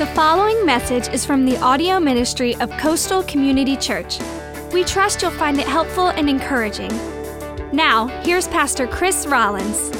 The following message is from the audio ministry of Coastal Community Church. We trust you'll find it helpful and encouraging. Now, here's Pastor Chris Rollins.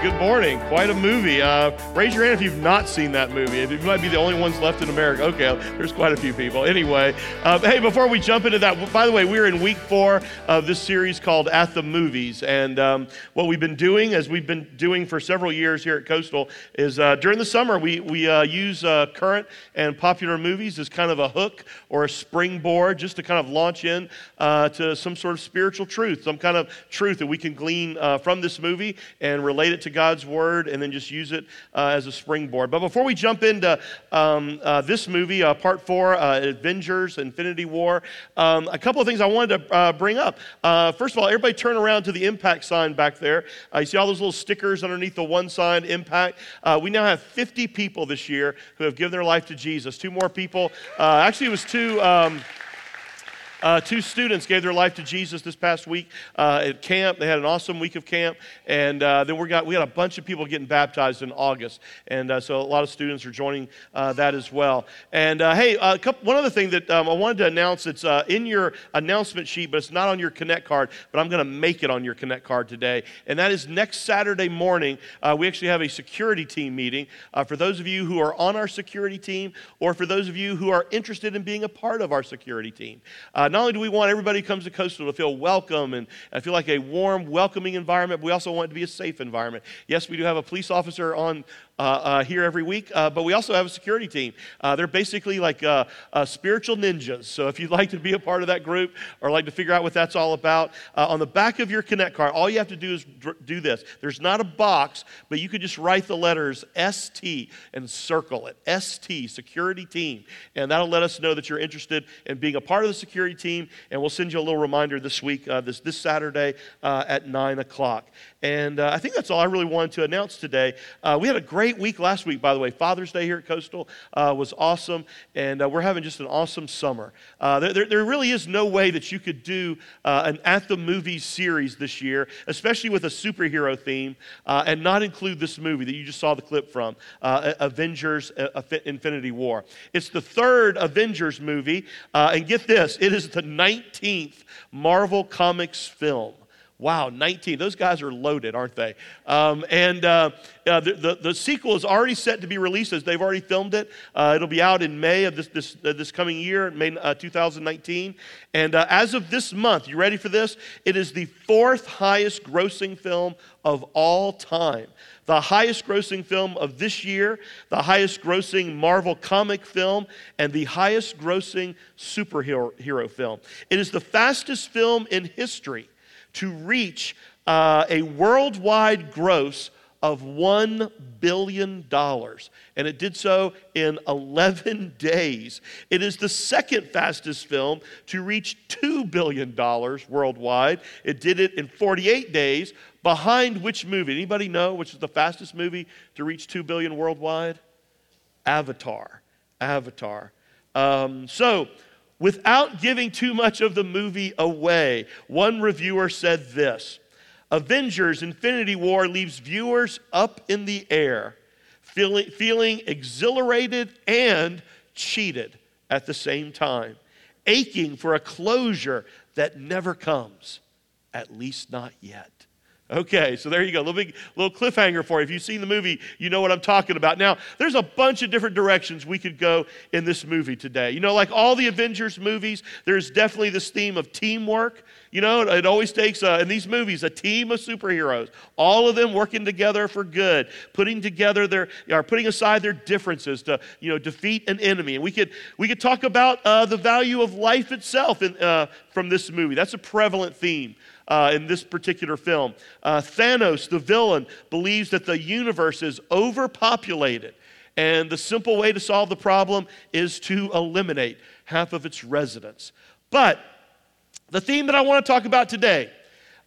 Good morning. Quite a movie. Uh, raise your hand if you've not seen that movie. You might be the only ones left in America. Okay, there's quite a few people. Anyway, uh, hey, before we jump into that, by the way, we're in week four of this series called At the Movies. And um, what we've been doing, as we've been doing for several years here at Coastal, is uh, during the summer, we, we uh, use uh, current and popular movies as kind of a hook or a springboard just to kind of launch in uh, to some sort of spiritual truth, some kind of truth that we can glean from this movie and relate it to to God's Word and then just use it uh, as a springboard. But before we jump into um, uh, this movie, uh, part four, uh, Avengers Infinity War, um, a couple of things I wanted to uh, bring up. Uh, first of all, everybody turn around to the impact sign back there. you see all those little stickers underneath the one sign, impact. we now have 50 people this year who have given their life to Jesus. Two more people. actually, it was two. Um, uh, two students gave their life to Jesus this past week uh, at camp. They had an awesome week of camp, and uh, then we got we got a bunch of people getting baptized in August, and uh, so a lot of students are joining uh, that as well. And uh, hey, couple, one other thing that um, I wanted to announce it's in your announcement sheet, but it's not on your Connect card. But I'm going to make it on your Connect card today, and that is next Saturday morning. we actually have a security team meeting for those of you who are on our security team, or for those of you who are interested in being a part of our security team. Not only do we want everybody who comes to Coastal to feel welcome and, and feel like a warm, welcoming environment, but we also want it to be a safe environment. Yes, we do have a police officer on here every week, uh, but we also have a security team. Uh, they're basically like uh, uh, spiritual ninjas. So if you'd like to be a part of that group or like to figure out what that's all about, on the back of your Connect card, all you have to do is dr- do this. There's not a box, but you could just write the letters ST and circle it. ST, security team. And that'll let us know that you're interested in being a part of the security team. And we'll send you a little reminder this week, this, this Saturday at 9 o'clock. And I think that's all I really wanted to announce today. we had a great week last week, by the way. Father's Day here at Coastal uh, was awesome, and uh, we're having just an awesome summer. Uh, there, there, really is no way that you could do uh, an At the Movies series this year, especially with a superhero theme, uh, and not include this movie that you just saw the clip from uh, Avengers Infinity War. It's the third Avengers movie, and get this, it is the 19th Marvel Comics film. Wow, 19. Those guys are loaded, aren't they? Um, and uh, uh, the, the, the, sequel is already set to be released as they've already filmed it. Uh, it'll be out in May of this, this, uh, this coming year, May uh, 2019. And uh, as of this month, you ready for this? It is the fourth highest grossing film of all time. The highest grossing film of this year, the highest grossing Marvel comic film, and the highest grossing superhero hero film. It is the fastest film in history to reach uh, a worldwide gross of $1 billion. And it did so in 11 days. It is the second fastest film to reach $2 billion worldwide. It did it in 48 days. Behind which movie? Anybody know which is the fastest movie to reach 2 billion worldwide? Avatar. Avatar. Um, so, Without giving too much of the movie away, one reviewer said this Avengers Infinity War leaves viewers up in the air, feeling, feeling exhilarated and cheated at the same time, aching for a closure that never comes, at least not yet. Okay, so there you go. Little big little cliffhanger for you. If you've seen the movie, you know what I'm talking about. Now, there's a bunch of different directions we could go in this movie today. You know, like all the Avengers movies, there's definitely this theme of teamwork. You know, it always takes, uh, in these movies, a team of superheroes, all of them working together for good, putting together their, or putting aside their differences to, you know, defeat an enemy. And we could, we could talk about uh, the value of life itself in, uh, from this movie. That's a prevalent theme uh, in this particular film. Uh, Thanos, the villain, believes that the universe is overpopulated, and the simple way to solve the problem is to eliminate half of its residents. But the theme that I want to talk about today,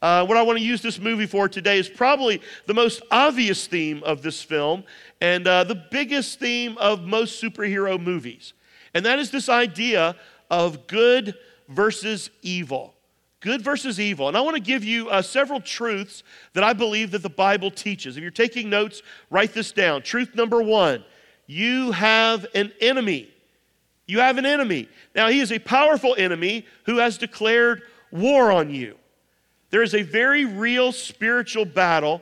uh, what I want to use this movie for today, is probably the most obvious theme of this film and uh, the biggest theme of most superhero movies. And that is this idea of good versus evil good versus evil. And I want to give you uh, several truths that I believe that the Bible teaches. If you're taking notes, write this down. Truth number one you have an enemy. You have an enemy. Now, he is a powerful enemy who has declared war on you. There is a very real spiritual battle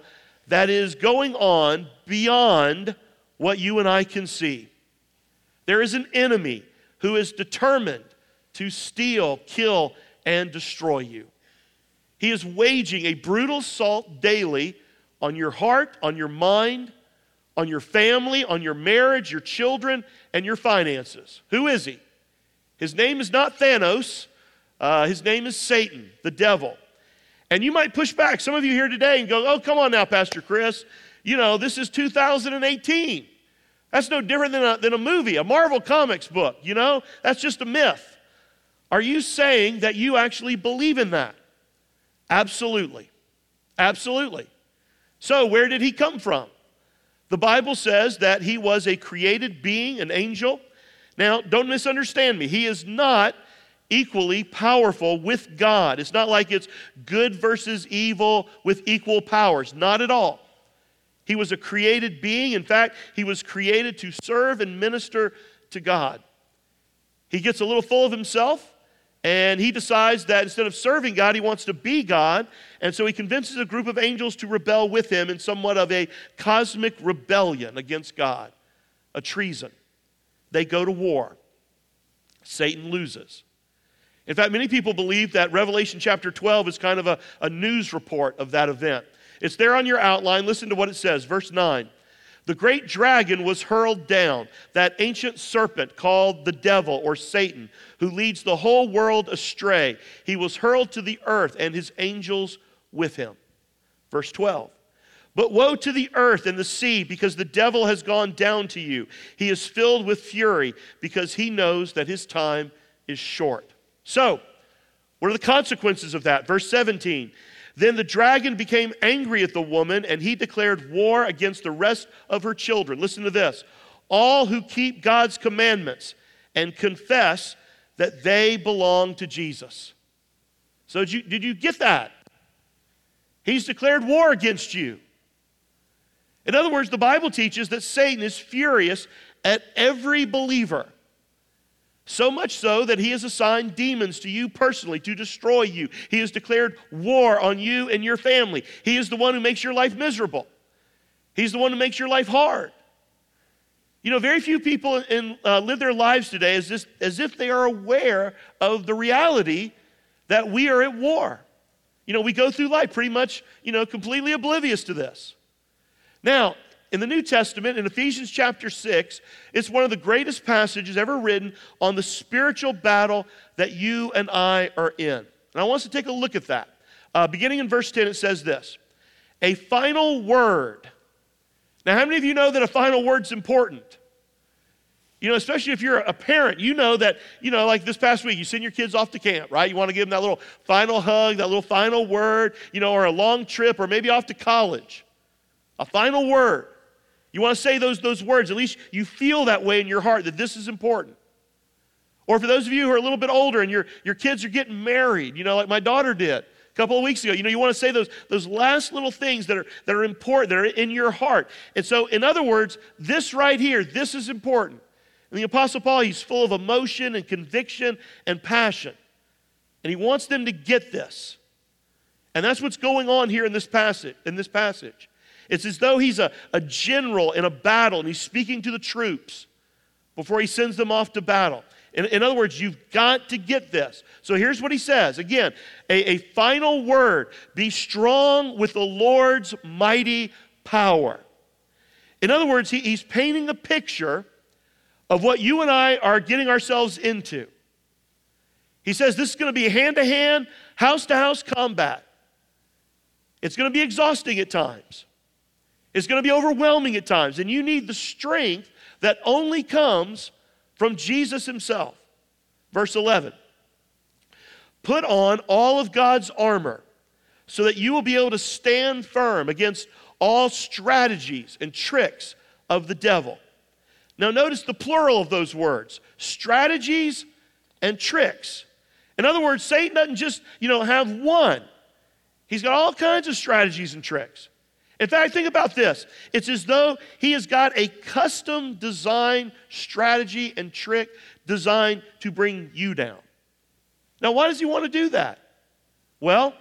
that is going on beyond what you and I can see. There is an enemy who is determined to steal, kill, and destroy you. He is waging a brutal assault daily on your heart, on your mind, on your family, on your marriage, your children, and your finances. Who is he? His name is not Thanos, uh, his name is Satan, the devil. And you might push back. Some of you here today and go, oh, come on now, Pastor Chris. You know, this is 2018. That's no different than a, than a movie, a Marvel Comics book, you know? That's just a myth. Are you saying that you actually believe in that? Absolutely. Absolutely. So, where did he come from? The Bible says that he was a created being, an angel. Now, don't misunderstand me. He is not equally powerful with God. It's not like it's good versus evil with equal powers. Not at all. He was a created being. In fact, he was created to serve and minister to God. He gets a little full of himself and he decides that instead of serving God, he wants to be God. And so he convinces a group of angels to rebel with him in somewhat of a cosmic rebellion against God, a treason. They go to war. Satan loses. In fact, many people believe that Revelation chapter 12 is kind of a, a news report of that event. It's there on your outline. Listen to what it says, verse 9. The great dragon was hurled down, that ancient serpent called the devil or Satan, who leads the whole world astray. He was hurled to the earth and his angels with him. Verse 12. But woe to the earth and the sea, because the devil has gone down to you. He is filled with fury, because he knows that his time is short. So, what are the consequences of that? Verse 17. Then the dragon became angry at the woman, and he declared war against the rest of her children. Listen to this all who keep God's commandments and confess that they belong to Jesus. So, did you, did you get that? He's declared war against you. In other words, the Bible teaches that Satan is furious at every believer so much so that he has assigned demons to you personally to destroy you. He has declared war on you and your family. He is the one who makes your life miserable, he's the one who makes your life hard. You know, very few people in, uh, live their lives today as, this, as if they are aware of the reality that we are at war. You know, we go through life pretty much, you know, completely oblivious to this. Now, in the New Testament, in Ephesians chapter 6, it's one of the greatest passages ever written on the spiritual battle that you and I are in. And I want us to take a look at that. Uh, beginning in verse 10, it says this A final word. Now, how many of you know that a final word's important? You know, especially if you're a parent, you know that, you know, like this past week, you send your kids off to camp, right? You want to give them that little final hug, that little final word, you know, or a long trip, or maybe off to college. A final word. You want to say those, those words, at least you feel that way in your heart that this is important. Or for those of you who are a little bit older and your, your kids are getting married, you know, like my daughter did a couple of weeks ago, you know, you want to say those, those last little things that are, that are important, that are in your heart. And so, in other words, this right here, this is important. And the Apostle Paul, he's full of emotion and conviction and passion. And he wants them to get this. And that's what's going on here in this passage. In this passage. It's as though he's a, a general in a battle and he's speaking to the troops before he sends them off to battle. In, in other words, you've got to get this. So here's what he says again a, a final word be strong with the Lord's mighty power. In other words, he, he's painting a picture of what you and I are getting ourselves into. He says this is going to be hand to hand, house to house combat. It's going to be exhausting at times. It's going to be overwhelming at times, and you need the strength that only comes from Jesus Himself. Verse 11 Put on all of God's armor so that you will be able to stand firm against all strategies and tricks of the devil. Now, notice the plural of those words strategies and tricks. In other words, Satan doesn't just, you know, have one. He's got all kinds of strategies and tricks. In fact, think about this. It's as though he has got a custom design strategy and trick designed to bring you down. Now, why does he want to do that? Well,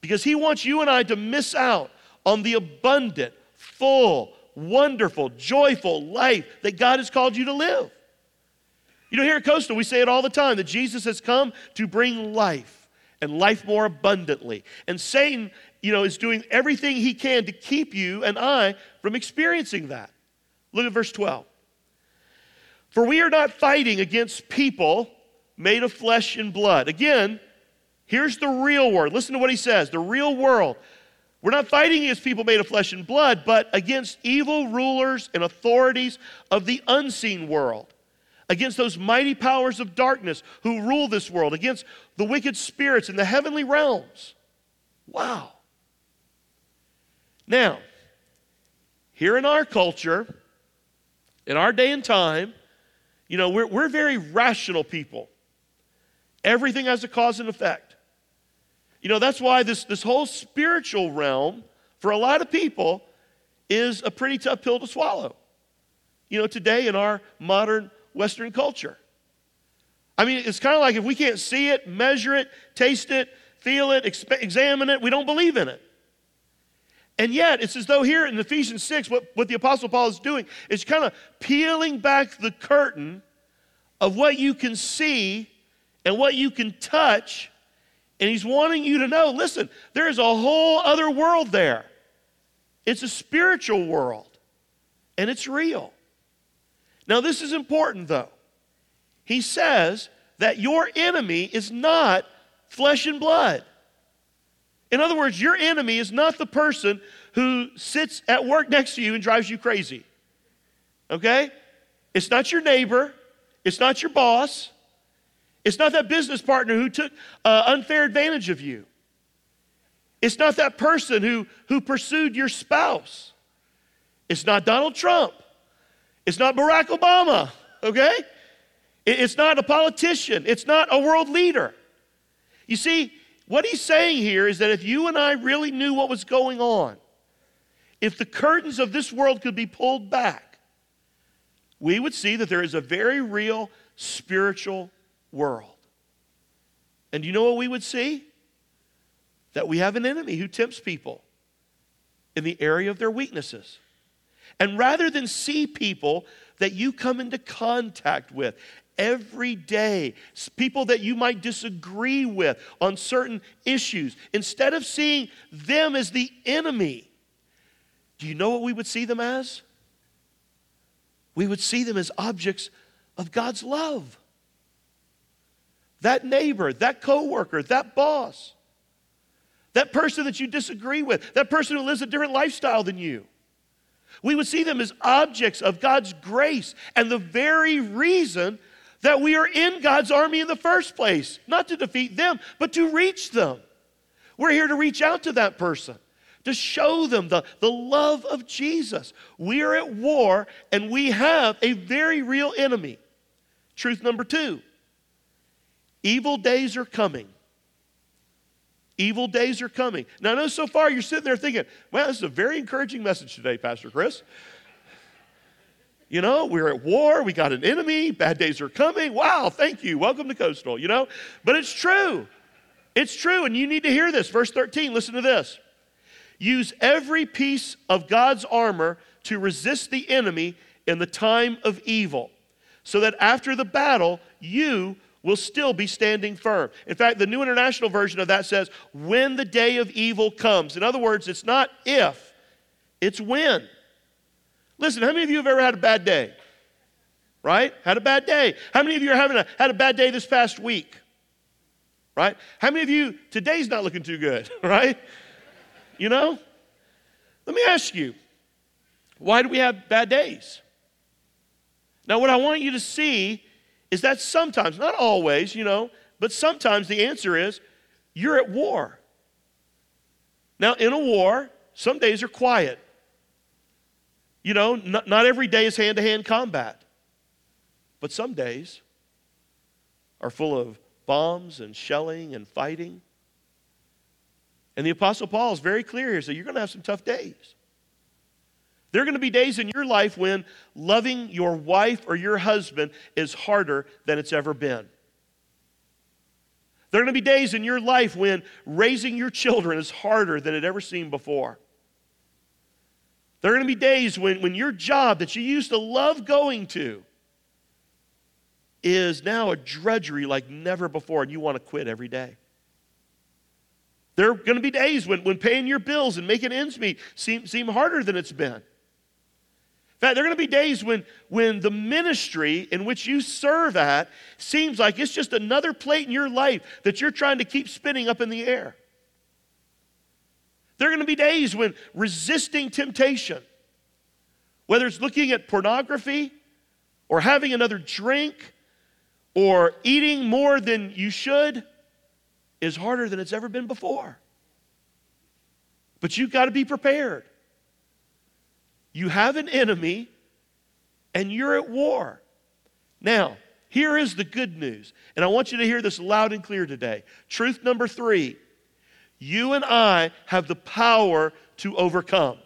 because he wants you and I to miss out on the abundant, full, wonderful, joyful life that God has called you to live. You know, here at Coastal, we say it all the time that Jesus has come to bring life and life more abundantly. And Satan, you know, is doing everything he can to keep you and I from experiencing that. Look at verse 12. For we are not fighting against people made of flesh and blood. Again, here's the real word. Listen to what he says the real world. We're not fighting against people made of flesh and blood, but against evil rulers and authorities of the unseen world, against those mighty powers of darkness who rule this world, against the wicked spirits in the heavenly realms. Wow. Now, here in our culture, in our day and time, you know, we're, we're very rational people. Everything has a cause and effect. You know, that's why this, this whole spiritual realm, for a lot of people, is a pretty tough pill to swallow. You know, today in our modern Western culture. I mean, it's kind of like if we can't see it, measure it, taste it, feel it, exp- examine it, we don't believe in it. And yet, it's as though here in Ephesians 6, what, what the Apostle Paul is doing is kind of peeling back the curtain of what you can see and what you can touch and he's wanting you to know listen, there is a whole other world there. It's a spiritual world, and it's real. Now, this is important, though. He says that your enemy is not flesh and blood. In other words, your enemy is not the person who sits at work next to you and drives you crazy. Okay? It's not your neighbor. It's not your boss. It's not that business partner who took uh, unfair advantage of you. It's not that person who, who pursued your spouse. It's not Donald Trump. It's not Barack Obama, okay? It's not a politician. It's not a world leader. You see, what he's saying here is that if you and I really knew what was going on, if the curtains of this world could be pulled back, we would see that there is a very real spiritual world. And you know what we would see? That we have an enemy who tempts people in the area of their weaknesses. And rather than see people that you come into contact with every day, people that you might disagree with on certain issues, instead of seeing them as the enemy, do you know what we would see them as? We would see them as objects of God's love that neighbor, that coworker, that boss, that person that you disagree with, that person who lives a different lifestyle than you. We would see them as objects of God's grace and the very reason that we are in God's army in the first place, not to defeat them, but to reach them. We're here to reach out to that person, to show them the, the love of Jesus. We are at war and we have a very real enemy. Truth number two Evil days are coming. Evil days are coming. Now, I know so far you're sitting there thinking, well, this is a very encouraging message today, Pastor Chris. You know, we're at war, we got an enemy, bad days are coming. Wow, thank you. Welcome to Coastal, you know? But it's true. It's true, and you need to hear this. Verse 13, listen to this. Use every piece of God's armor to resist the enemy in the time of evil, so that after the battle, you will still be standing firm. In fact, the New International Version of that says, when the day of evil comes. In other words, it's not if, it's when. Listen, how many of you have ever had a bad day? Right? Had a bad day. How many of you are having a, had a bad day this past week? Right? How many of you, today's not looking too good, right? You know? Let me ask you, why do we have bad days? Now, what I want you to see is that sometimes, not always, you know, but sometimes the answer is you're at war. Now, in a war, some days are quiet. You know, not, not every day is hand to hand combat, but some days are full of bombs and shelling and fighting. And the Apostle Paul is very clear here. So you're going to have some tough days. There are going to be days in your life when loving your wife or your husband is harder than it's ever been. There are going to be days in your life when raising your children is harder than it ever seemed before. There are going to be days when, when your job that you used to love going to is now a drudgery like never before, and you want to quit every day. There are going to be days when, when paying your bills and making ends meet seem, seem harder than it's been. In fact, there are going to be days when, when the ministry in which you serve at seems like it's just another plate in your life that you're trying to keep spinning up in the air. There are going to be days when resisting temptation, whether it's looking at pornography or having another drink or eating more than you should, is harder than it's ever been before. But you've got to be prepared. You have an enemy and you're at war. Now, here is the good news, and I want you to hear this loud and clear today. Truth number three you and I have the power to overcome.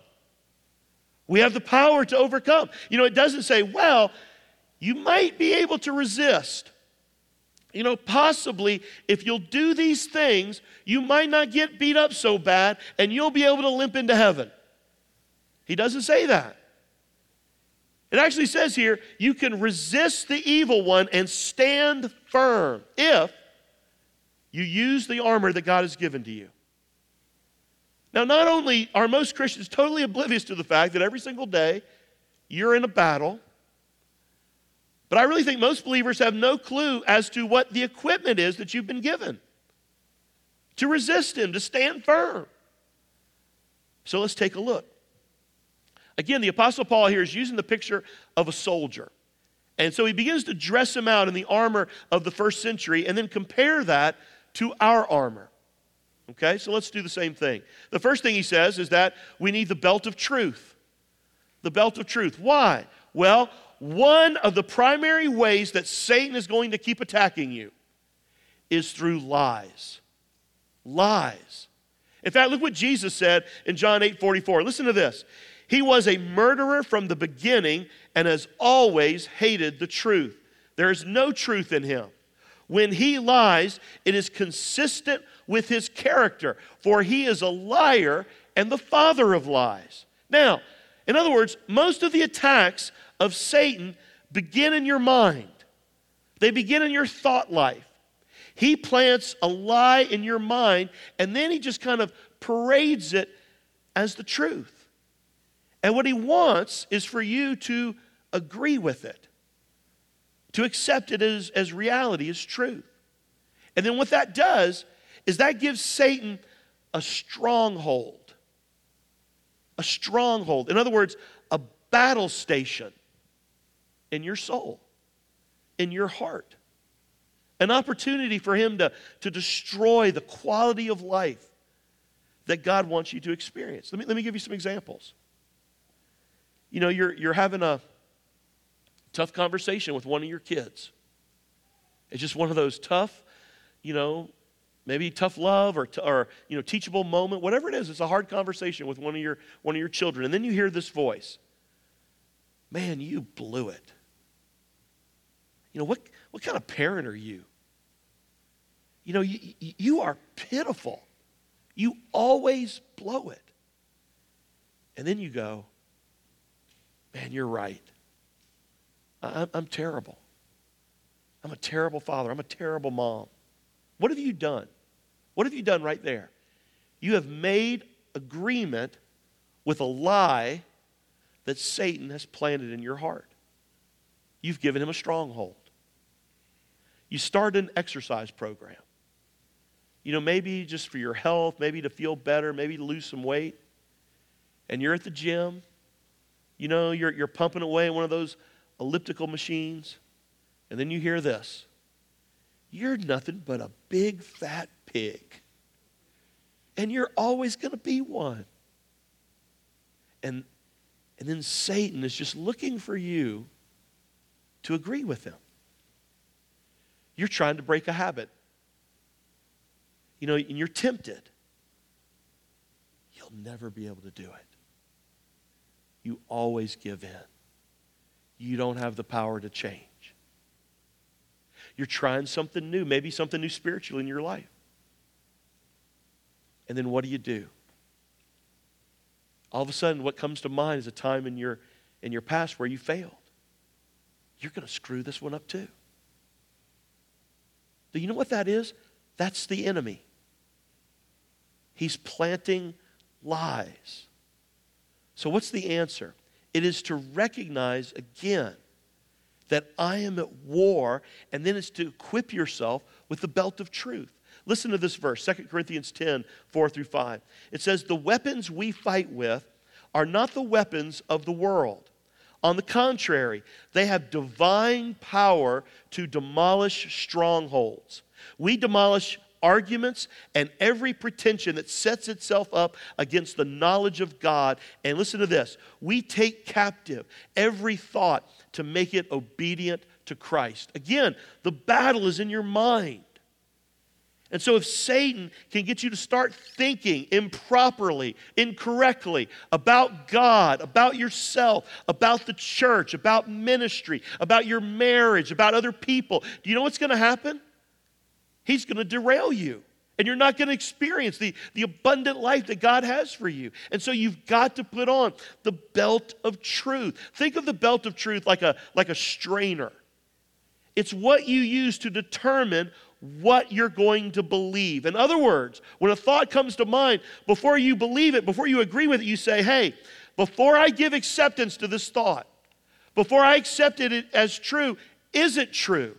We have the power to overcome. You know, it doesn't say, well, you might be able to resist. You know, possibly if you'll do these things, you might not get beat up so bad and you'll be able to limp into heaven. He doesn't say that. It actually says here, you can resist the evil one and stand firm if you use the armor that God has given to you. Now, not only are most Christians totally oblivious to the fact that every single day you're in a battle, but I really think most believers have no clue as to what the equipment is that you've been given to resist Him, to stand firm. So let's take a look. Again, the Apostle Paul here is using the picture of a soldier. And so he begins to dress him out in the armor of the first century and then compare that to our armor. Okay, so let's do the same thing. The first thing he says is that we need the belt of truth. The belt of truth. Why? Well, one of the primary ways that Satan is going to keep attacking you is through lies. Lies. In fact, look what Jesus said in John 8 44. Listen to this. He was a murderer from the beginning and has always hated the truth. There is no truth in him. When he lies, it is consistent with his character, for he is a liar and the father of lies. Now, in other words, most of the attacks of Satan begin in your mind, they begin in your thought life. He plants a lie in your mind, and then he just kind of parades it as the truth. And what he wants is for you to agree with it, to accept it as, as reality, as truth. And then what that does is that gives Satan a stronghold. A stronghold. In other words, a battle station in your soul, in your heart. An opportunity for him to, to destroy the quality of life that God wants you to experience. Let me, let me give you some examples you know, you're, you're having a tough conversation with one of your kids. It's just one of those tough, you know, maybe tough love or, or you know, teachable moment, whatever it is. It's a hard conversation with one of your, one of your children. And then you hear this voice Man, you blew it. You know, what, what kind of parent are you? You know, you, you are pitiful. You always blow it. And then you go, Man, you're right. I'm, I'm terrible. I'm a terrible father. I'm a terrible mom. What have you done? What have you done right there? You have made agreement with a lie that Satan has planted in your heart. You've given him a stronghold. You start an exercise program. You know, maybe just for your health, maybe to feel better, maybe to lose some weight. And you're at the gym you know, you're, you're pumping away in one of those elliptical machines, and then you hear this You're nothing but a big fat pig. And you're always going to be one. And, and then Satan is just looking for you to agree with him. You're trying to break a habit. You know, and you're tempted. You'll never be able to do it. you always give in. You don't have the power to change. You're trying something new, maybe something new spiritually in your life. And then what do you do? All of a sudden, what comes to mind is a time in your, in your past where you failed. You're going to screw this one up too. Do you know what that is? That's the enemy. He's planting lies. So, what's the answer? It is to recognize again that I am at war, and then it's to equip yourself with the belt of truth. Listen to this verse, 2 Corinthians 10, 4 through 5. It says, The weapons we fight with are not the weapons of the world. On the contrary, they have divine power to demolish strongholds. We demolish arguments and every pretension that sets itself up against the knowledge of God. And listen to this we take captive every thought to make it obedient to Christ. Again, the battle is in your mind. And so, if Satan can get you to start thinking improperly, incorrectly about God, about yourself, about the church, about ministry, about your marriage, about other people, do you know what's going to happen? He's going to derail you. And you're not going to experience the, the abundant life that God has for you. And so you've got to put on the belt of truth. Think of the belt of truth like a, like a strainer. It's what you use to determine what you're going to believe. In other words, when a thought comes to mind, before you believe it, before you agree with it, you say, hey, before I give acceptance to this thought, before I accept it as true, is it true?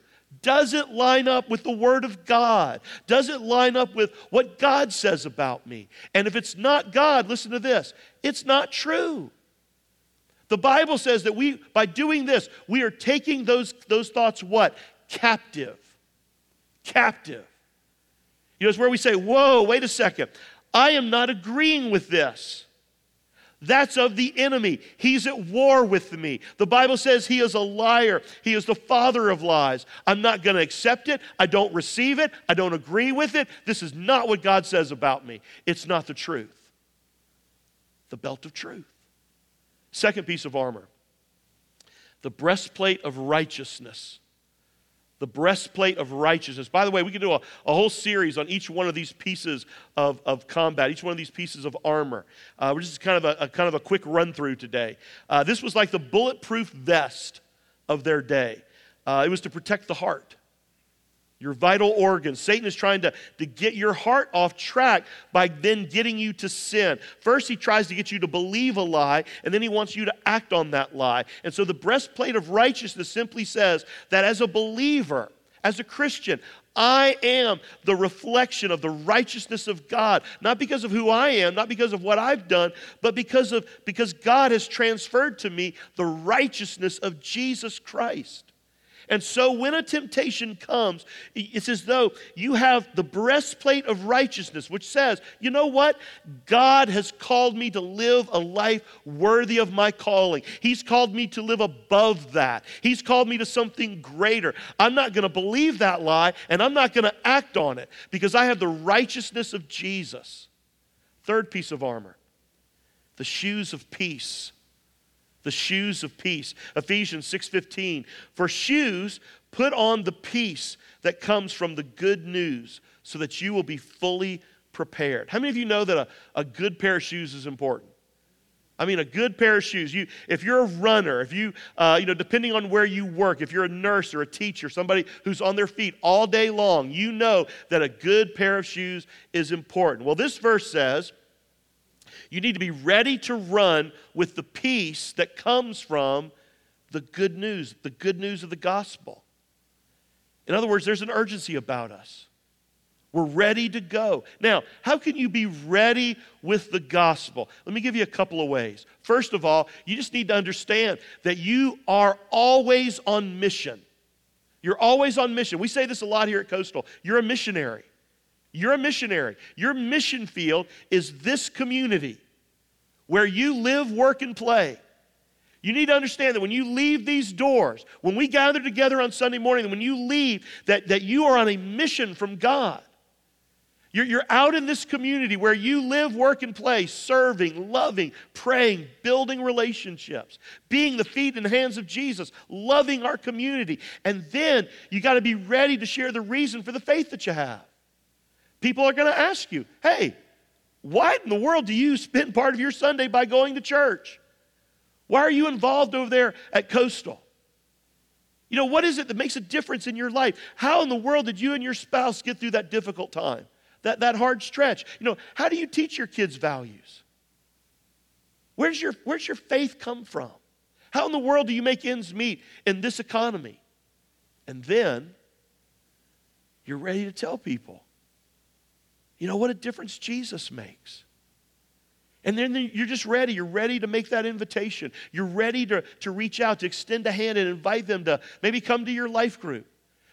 Does it line up with the Word of God? Does it line up with what God says about me? And if it's not God, listen to this it's not true. The Bible says that we, by doing this, we are taking those, those thoughts what? Captive. Captive. You know, it's where we say, whoa, wait a second. I am not agreeing with this. That's of the enemy. He's at war with me. The Bible says he is a liar. He is the father of lies. I'm not going to accept it. I don't receive it. I don't agree with it. This is not what God says about me. It's not the truth. The belt of truth. Second piece of armor the breastplate of righteousness the breastplate of righteousness. By the way, we can do a, a, whole series on each one of these pieces of, of combat, each one of these pieces of armor. Uh, we're just kind of a, a, kind of a quick run through today. Uh, this was like the bulletproof vest of their day. Uh, it was to protect the heart your vital organs. Satan is trying to, to get your heart off track by then getting you to sin. First, he tries to get you to believe a lie, and then he wants you to act on that lie. And so the breastplate of righteousness simply says that as a believer, as a Christian, I am the reflection of the righteousness of God, not because of who I am, not because of what I've done, but because of because God has transferred to me the righteousness of Jesus Christ. And so when a temptation comes, it's as though you have the breastplate of righteousness, which says, you know what? God has called me to live a life worthy of my calling. He's called me to live above that. He's called me to something greater. I'm not going to believe that lie, and I'm not going to act on it because I have the righteousness of Jesus. Third piece of armor the shoes of peace the shoes of peace. Ephesians 6:15. For shoes, put on the peace that comes from the good news so that you will be fully prepared. How many of you know that a, a good pair of shoes is important? I mean, a good pair of shoes. You, if you're a runner, if you, uh, you know, depending on where you work, if you're a nurse or a teacher, somebody who's on their feet all day long, you know that a good pair of shoes is important. Well, this verse says, you need to be ready to run with the peace that comes from the good news, the good news of the gospel. In other words, there's an urgency about us. We're ready to go. Now, how can you be ready with the gospel? Let me give you a couple of ways. First of all, you just need to understand that you are always on mission. You're always on mission. We say this a lot here at Coastal. You're a missionary. You're a missionary. Your mission field is this community where you live, work, and play. You need to understand that when you leave these doors, when we gather together on Sunday morning, when you leave, that, that you are on a mission from God. You're, you're out in this community where you live, work, and play, serving, loving, praying, building relationships, being the feet and hands of Jesus, loving our community. And then you got to be ready to share the reason for the faith that you have. People are going to ask you, hey, why in the world do you spend part of your Sunday by going to church? Why are you involved over there at Coastal? You know, what is it that makes a difference in your life? How in the world did you and your spouse get through that difficult time, that, that hard stretch? You know, how do you teach your kids values? Where's your, where's your faith come from? How in the world do you make ends meet in this economy? And then you're ready to tell people, you know what a difference Jesus makes. And then you're just ready. You're ready to make that invitation. You're ready to, to reach out, to extend a hand and invite them to maybe come to your life group.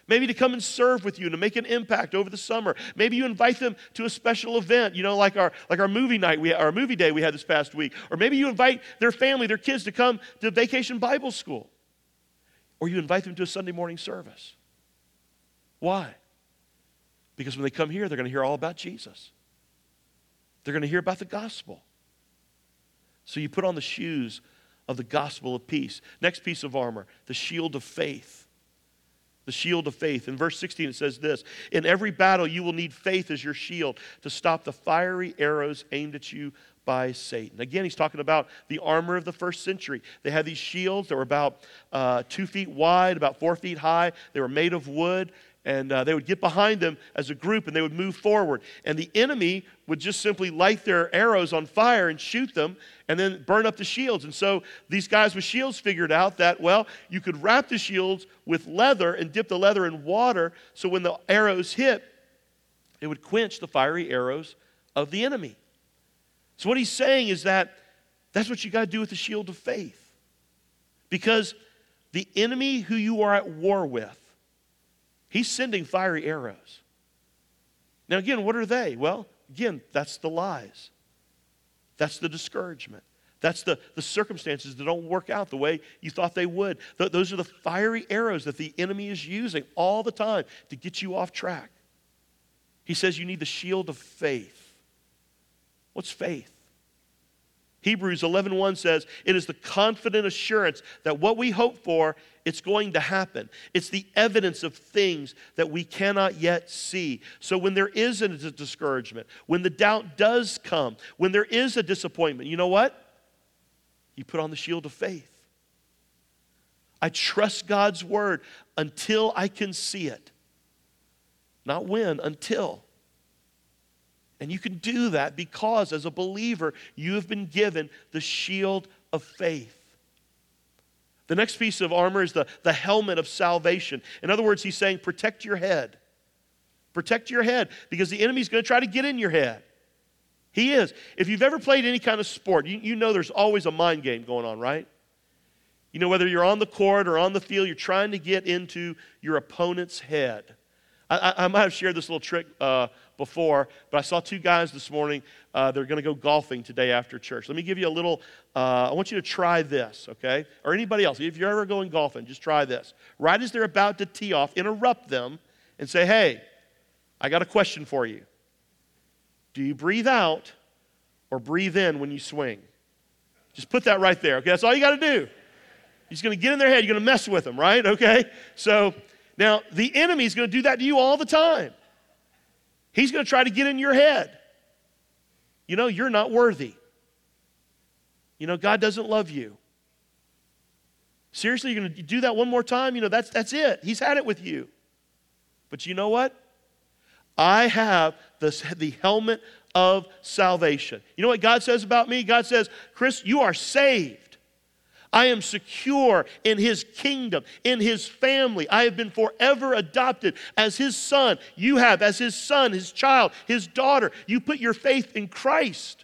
Maybe to come and serve with you and to make an impact over the summer. Maybe you invite them to a special event, you know, like our, like our movie night, we, our movie day we had this past week. Or maybe you invite their family, their kids to come to vacation Bible school. Or you invite them to a Sunday morning service. Why? Because when they come here, they're going to hear all about Jesus. They're going to hear about the gospel. So you put on the shoes of the gospel of peace. Next piece of armor, the shield of faith. The shield of faith. In verse 16, it says this In every battle, you will need faith as your shield to stop the fiery arrows aimed at you by Satan. Again, he's talking about the armor of the first century. They had these shields that were about uh, two feet wide, about four feet high. They were made of wood, and uh, they would get behind them as a group and they would move forward. And the enemy would just simply light their arrows on fire and shoot them and then burn up the shields. And so these guys with shields figured out that, well, you could wrap the shields with leather and dip the leather in water so when the arrows hit, it would quench the fiery arrows of the enemy. So what he's saying is that that's what you got to do with the shield of faith. Because the enemy who you are at war with, He's sending fiery arrows. Now, again, what are they? Well, again, that's the lies. That's the discouragement. That's the, the circumstances that don't work out the way you thought they would. Th- those are the fiery arrows that the enemy is using all the time to get you off track. He says you need the shield of faith. What's faith? Hebrews 11:1 says, "It is the confident assurance that what we hope for, it's going to happen. It's the evidence of things that we cannot yet see." So when there is a discouragement, when the doubt does come, when there is a disappointment, you know what? You put on the shield of faith. I trust God's word until I can see it. Not when, until. And you can do that because, as a believer, you have been given the shield of faith. The next piece of armor is the, the helmet of salvation. In other words, he's saying, protect your head. Protect your head because the enemy's going to try to get in your head. He is. If you've ever played any kind of sport, you, you know there's always a mind game going on, right? You know, whether you're on the court or on the field, you're trying to get into your opponent's head. I, I, I might have shared this little trick uh, before, but I saw two guys this morning. Uh, they're going to go golfing today after church. Let me give you a little, uh, I want you to try this, okay? Or anybody else. If you're ever going golfing, just try this. Right as they're about to tee off, interrupt them and say, hey, I got a question for you. Do you breathe out or breathe in when you swing? Just put that right there, okay? That's all you got to do. He's going to get in their head. You're going to mess with them, right? Okay? So now the enemy is going to do that to you all the time. He's going to try to get in your head. You know, you're not worthy. You know, God doesn't love you. Seriously, you're going to do that one more time? You know, that's, that's it. He's had it with you. But you know what? I have the, the helmet of salvation. You know what God says about me? God says, Chris, you are saved. I am secure in his kingdom, in his family. I have been forever adopted as his son. You have, as his son, his child, his daughter. You put your faith in Christ.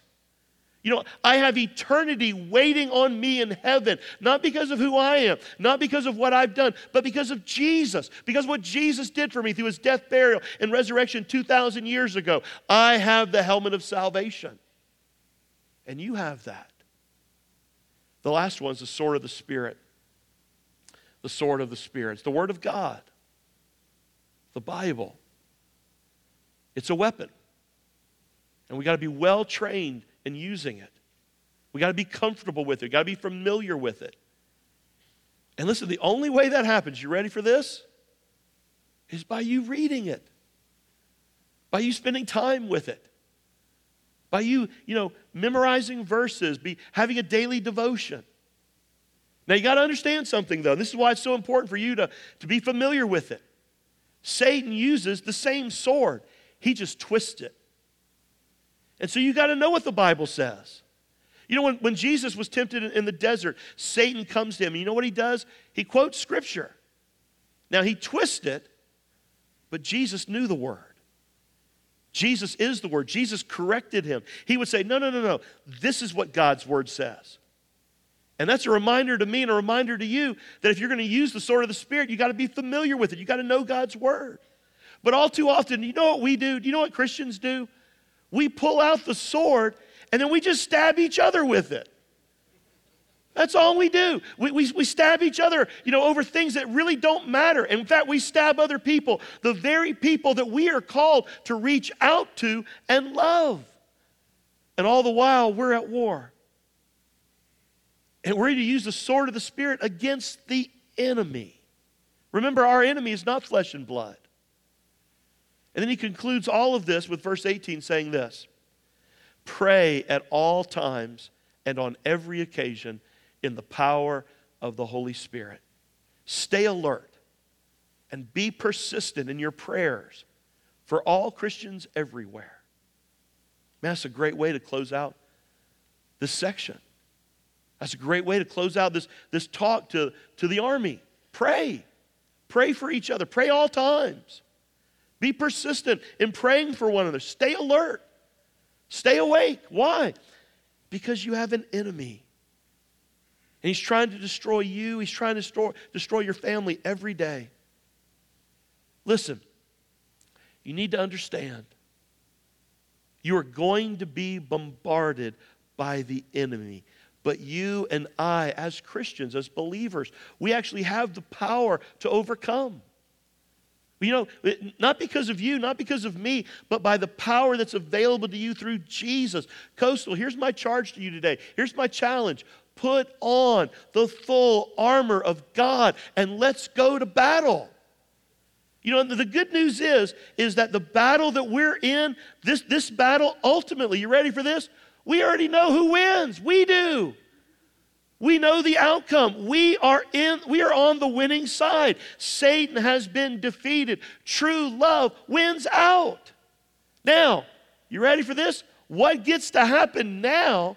You know, I have eternity waiting on me in heaven, not because of who I am, not because of what I've done, but because of Jesus, because what Jesus did for me through his death, burial, and resurrection 2,000 years ago. I have the helmet of salvation. And you have that. The last one is the sword of the Spirit. The sword of the Spirit. It's the Word of God, the Bible. It's a weapon. And we got to be well trained in using it. We got to be comfortable with it. We got to be familiar with it. And listen, the only way that happens, you ready for this? Is by you reading it, by you spending time with it, by you, you know, memorizing verses, be having a daily devotion. Now you got to understand something though. This is why it's so important for you to, to be familiar with it. Satan uses the same sword, he just twists it. And so you got to know what the Bible says. You know, when, when Jesus was tempted in, the desert, Satan comes to him. And you know what he does? He quotes Scripture. Now, he twists it, but Jesus knew the word. Jesus is the word. Jesus corrected him. He would say, No, no, no, no. This is what God's word says. And that's a reminder to me and a reminder to you that if you're going to use the sword of the Spirit, you got to be familiar with it. You got to know God's word. But all too often, you know what we do? Do you know what Christians do? We pull out the sword and then we just stab each other with it. That's all we do. We, we, we stab each other, you know, over things that really don't matter. In fact, we stab other people, the very people that we are called to reach out to and love. And all the while, we're at war. And we're to use the sword of the Spirit against the enemy. Remember, our enemy is not flesh and blood. And then he concludes all of this with verse 18 saying this Pray at all times and on every occasion in the power of the Holy Spirit. Stay alert and be persistent in your prayers for all Christians everywhere. Man, that's a great way to close out this section. That's a great way to close out this, this talk to, to the army. Pray. Pray for each other. Pray all times. Be persistent in praying for one another. Stay alert. Stay awake. Why? Because you have an enemy. And he's trying to destroy you, he's trying to destroy, destroy your family every day. Listen, you need to understand you are going to be bombarded by the enemy. But you and I, as Christians, as believers, we actually have the power to overcome. You know, not because of you, not because of me, but by the power that's available to you through Jesus. Coastal, here's my charge to you today. Here's my challenge. Put on the full armor of God and let's go to battle. You know, the good news is, is that the battle that we're in, this, this battle, ultimately, you ready for this? We already know who wins. We do. We know the outcome. We are in we are on the winning side. Satan has been defeated. True love wins out. Now, you ready for this? What gets to happen now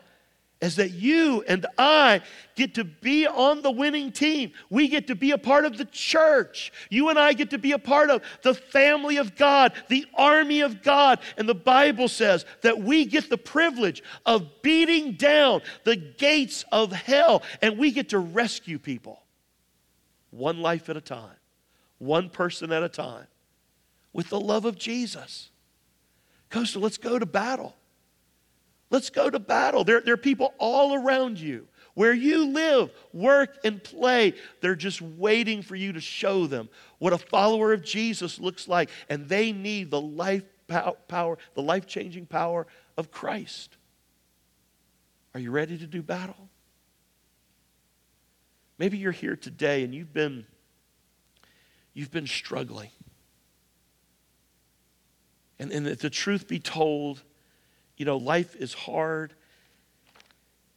is that you and I get to be on the winning team. We get to be a part of the church. You and I get to be a part of the family of God, the army of God. And the Bible says that we get the privilege of beating down the gates of hell and we get to rescue people one life at a time, one person at a time, with the love of Jesus. Coastal, let's go to battle. Let's go to battle. There, there are people all around you where you live, work, and play. They're just waiting for you to show them what a follower of Jesus looks like, and they need the life power, the life changing power of Christ. Are you ready to do battle? Maybe you're here today and you've been you've been struggling. And, and the truth be told, you know, life is hard.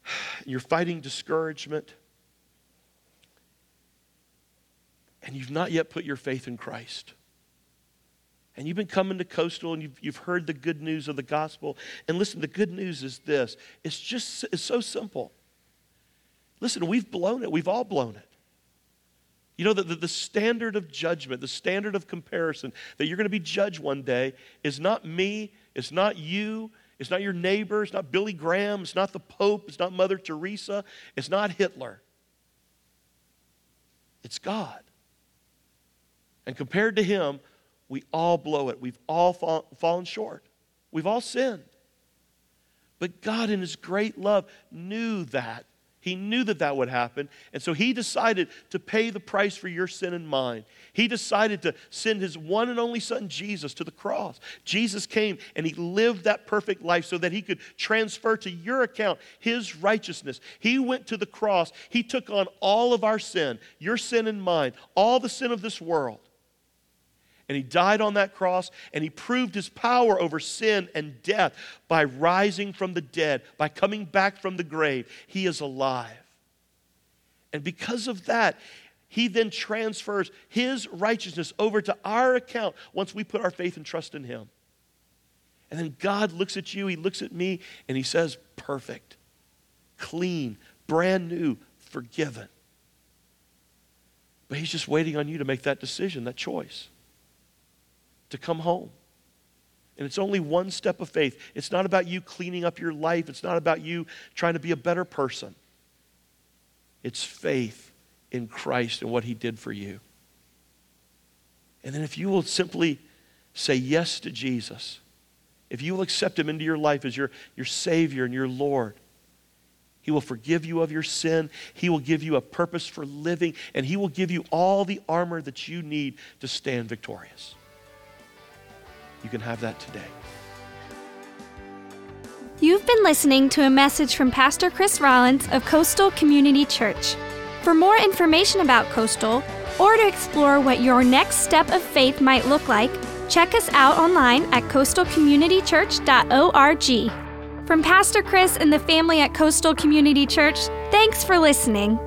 You're fighting discouragement. And you've not yet put your faith in Christ. And you've been coming to Coastal and you've, you've heard the good news of the gospel. And listen, the good news is this it's just it's so simple. Listen, we've blown it. We've all blown it. You know, that the, the standard of judgment, the standard of comparison, that you're going to be judged one day is not me, it's not you, it's not your neighbor. It's not Billy Graham. It's not the Pope. It's not Mother Teresa. It's not Hitler. It's God. And compared to Him, we all blow it. We've all fall, fallen short. We've all sinned. But God, in His great love, knew that. He knew that that would happen. And so he decided to pay the price for your sin and mine. He decided to send his one and only son, Jesus, to the cross. Jesus came and he lived that perfect life so that he could transfer to your account his righteousness. He went to the cross. He took on all of our sin, your sin and mine, all the sin of this world. And he died on that cross and he proved his power over sin and death by rising from the dead, by coming back from the grave. He is alive. And because of that, he then transfers his righteousness over to our account once we put our faith and trust in him. And then God looks at you, he looks at me, and he says, Perfect, clean, brand new, forgiven. But he's just waiting on you to make that decision, that choice to come home. And it's only one step of faith. It's not about you cleaning up your life, it's not about you trying to be a better person. It's faith in Christ and what He did for you. And then if you will simply say yes to Jesus, if you will accept Him into your life as your, your Savior and your Lord, He will forgive you of your sin. He will give you a purpose for living, and He will give you all the armor that you need to stand victorious. You can have that today. You've been listening to a message from Pastor Chris Rollins of Coastal Community Church. For more information about Coastal, or to explore what your next step of faith might look like, check us out online at coastalcommunitychurch.org. From Pastor Chris and the family at Coastal Community Church, thanks for listening.